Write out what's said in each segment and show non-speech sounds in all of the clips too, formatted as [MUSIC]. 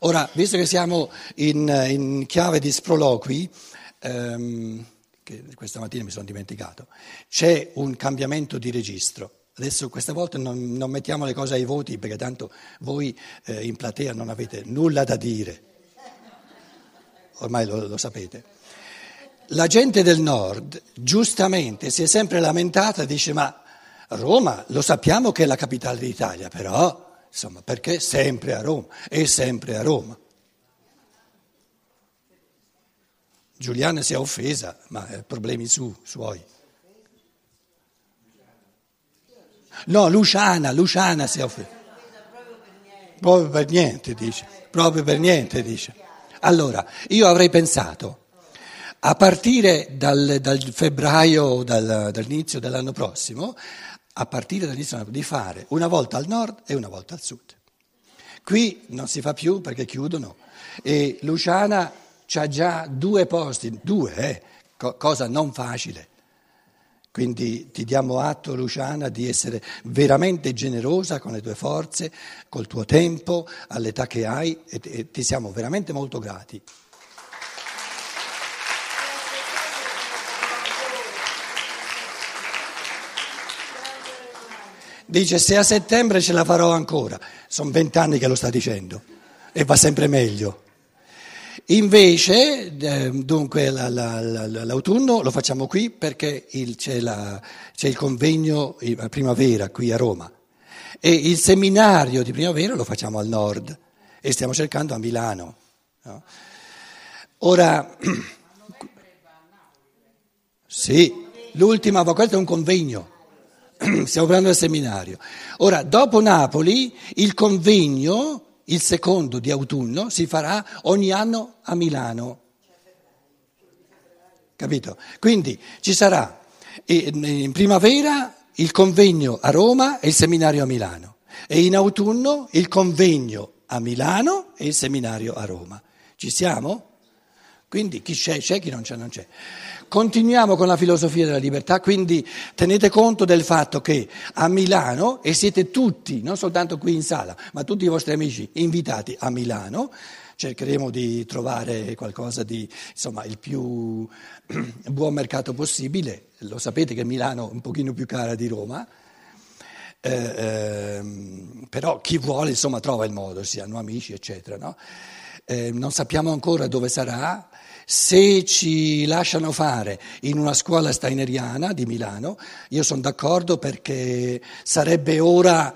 Ora, visto che siamo in, in chiave di sproloqui, ehm, che questa mattina mi sono dimenticato, c'è un cambiamento di registro. Adesso questa volta non, non mettiamo le cose ai voti perché tanto voi eh, in platea non avete nulla da dire, ormai lo, lo sapete. La gente del nord giustamente si è sempre lamentata, dice ma Roma lo sappiamo che è la capitale d'Italia, però insomma perché sempre a Roma e sempre a Roma. Giuliana si è offesa, ma eh, problemi su, suoi. No, Luciana, Luciana si è offesa. Proprio per niente, dice. Proprio per niente, dice. Allora, io avrei pensato, a partire dal, dal febbraio, dal, dall'inizio dell'anno prossimo, a partire dall'inizio di fare una volta al nord e una volta al sud. Qui non si fa più perché chiudono e Luciana ha già due posti, due, eh, cosa non facile. Quindi ti diamo atto, Luciana, di essere veramente generosa con le tue forze, col tuo tempo, all'età che hai e, e ti siamo veramente molto grati. Dice se a settembre ce la farò ancora, sono vent'anni che lo sta dicendo e va sempre meglio. Invece, eh, dunque, la, la, la, l'autunno lo facciamo qui perché c'è, il convegno in primavera qui a Roma e il seminario di primavera lo facciamo al nord e stiamo cercando a Milano. No? Ora, [CLEARS THROAT] sì, l'ultima, questo è un convegno, [CLEARS THROAT] stiamo parlando del seminario. Ora, dopo Napoli, il convegno il secondo di autunno si farà ogni anno a Milano. Capito? Quindi ci sarà in primavera il convegno a Roma e il seminario a Milano e in autunno il convegno a Milano e il seminario a Roma. Ci siamo? Quindi chi c'è, c'è, chi non c'è, non c'è. Continuiamo con la filosofia della libertà, quindi tenete conto del fatto che a Milano, e siete tutti, non soltanto qui in sala, ma tutti i vostri amici invitati a Milano, cercheremo di trovare qualcosa di, insomma, il più [CLEARS THROAT] buon mercato possibile, lo sapete che Milano è un pochino più cara di Roma, eh, eh, però chi vuole insomma trova il modo, si hanno amici eccetera, no? Eh, non sappiamo ancora dove sarà, se ci lasciano fare in una scuola steineriana di Milano, io sono d'accordo perché sarebbe ora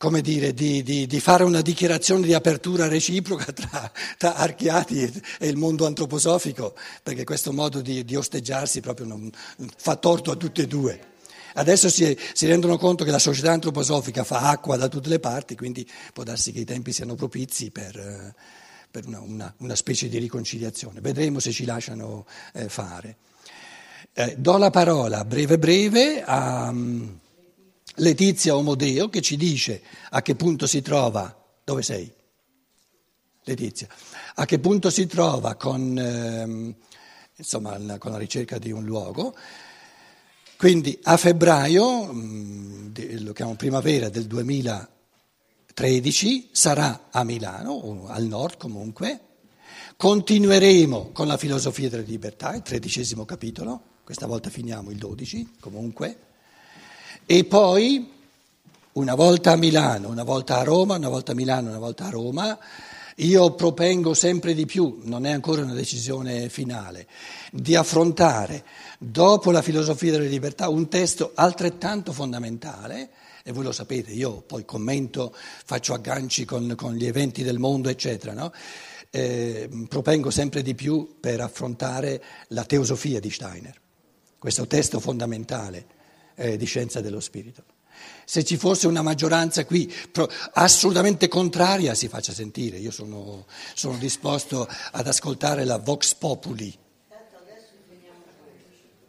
come dire, di, di, di, fare una dichiarazione di apertura reciproca [LAUGHS] tra, tra Archiati e, il mondo antroposofico, perché questo modo di, di osteggiarsi proprio non, fa torto a tutti e due. Adesso si, si, rendono conto che la società antroposofica fa acqua da tutte le parti, quindi può darsi che i tempi siano propizi per... Per una, una, una specie di riconciliazione. Vedremo se ci lasciano eh, fare. Eh, do la parola breve breve a um, Letizia Omodeo che ci dice a che punto si trova. Dove sei? Letizia. A che punto si trova con, ehm, insomma, la, con la ricerca di un luogo. Quindi a febbraio, mh, mm, lo chiamo primavera del 2000. 13 sarà a Milano, al nord comunque. Continueremo con la filosofia della libertà, il tredicesimo capitolo, questa volta finiamo il 12 comunque. E poi, una volta a Milano, una volta a Roma, una volta a Milano, una volta a Roma, io propengo sempre di più, non è ancora una decisione finale, di affrontare, dopo la filosofia della libertà, un testo altrettanto fondamentale e voi lo sapete, io poi commento, faccio agganci con, con gli eventi del mondo, eccetera, no? eh, propengo sempre di più per affrontare la teosofia di Steiner, questo testo fondamentale eh, di scienza dello spirito. Se ci fosse una maggioranza qui assolutamente contraria si faccia sentire, io sono, sono disposto ad ascoltare la Vox Populi.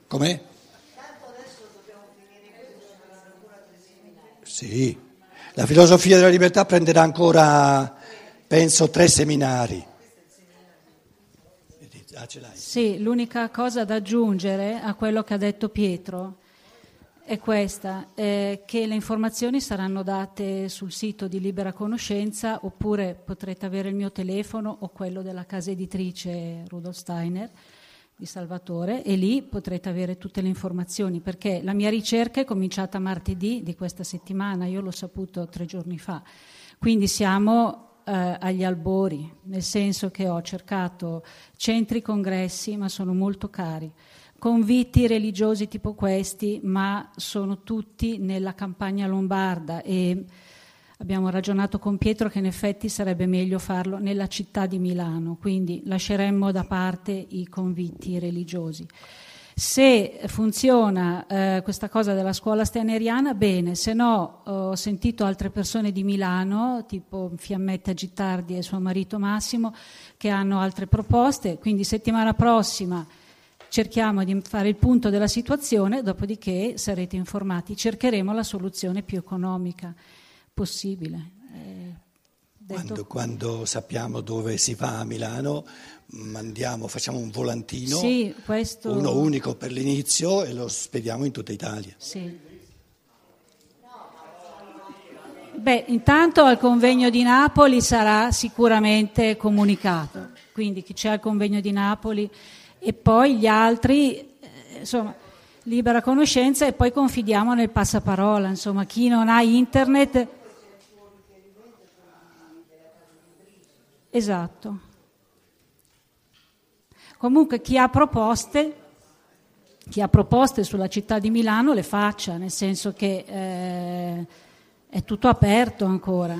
Com'è? Sì, la filosofia della libertà prenderà ancora, penso, tre seminari. Ah, sì, l'unica cosa da aggiungere a quello che ha detto Pietro è questa, eh, che le informazioni saranno date sul sito di Libera Conoscenza oppure potrete avere il mio telefono o quello della casa editrice Rudolf Steiner di Salvatore e lì potrete avere tutte le informazioni perché la mia ricerca è cominciata martedì di questa settimana, io l'ho saputo tre giorni fa, quindi siamo eh, agli albori, nel senso che ho cercato centri congressi ma sono molto cari. Convitti religiosi tipo questi, ma sono tutti nella campagna lombarda e abbiamo ragionato con Pietro che in effetti sarebbe meglio farlo nella città di Milano, quindi lasceremmo da parte i convitti religiosi. Se funziona eh, questa cosa della scuola steneriana, bene, se no ho sentito altre persone di Milano, tipo Fiammetta Gittardi e suo marito Massimo, che hanno altre proposte, quindi settimana prossima cerchiamo di fare il punto della situazione, dopodiché sarete informati. Cercheremo la soluzione più economica possibile. Eh, quando, quando, sappiamo dove si va a Milano, mandiamo, facciamo un volantino, sì, questo... uno unico per l'inizio e lo spediamo in tutta Italia. Sì. Beh, intanto al convegno di Napoli sarà sicuramente comunicato, quindi chi c'è al convegno di Napoli e poi gli altri, eh, insomma, libera conoscenza e poi confidiamo nel passaparola, insomma, chi non ha internet... Esatto. Comunque chi ha proposte, chi ha proposte sulla città di Milano le faccia, nel senso che eh, è tutto aperto ancora.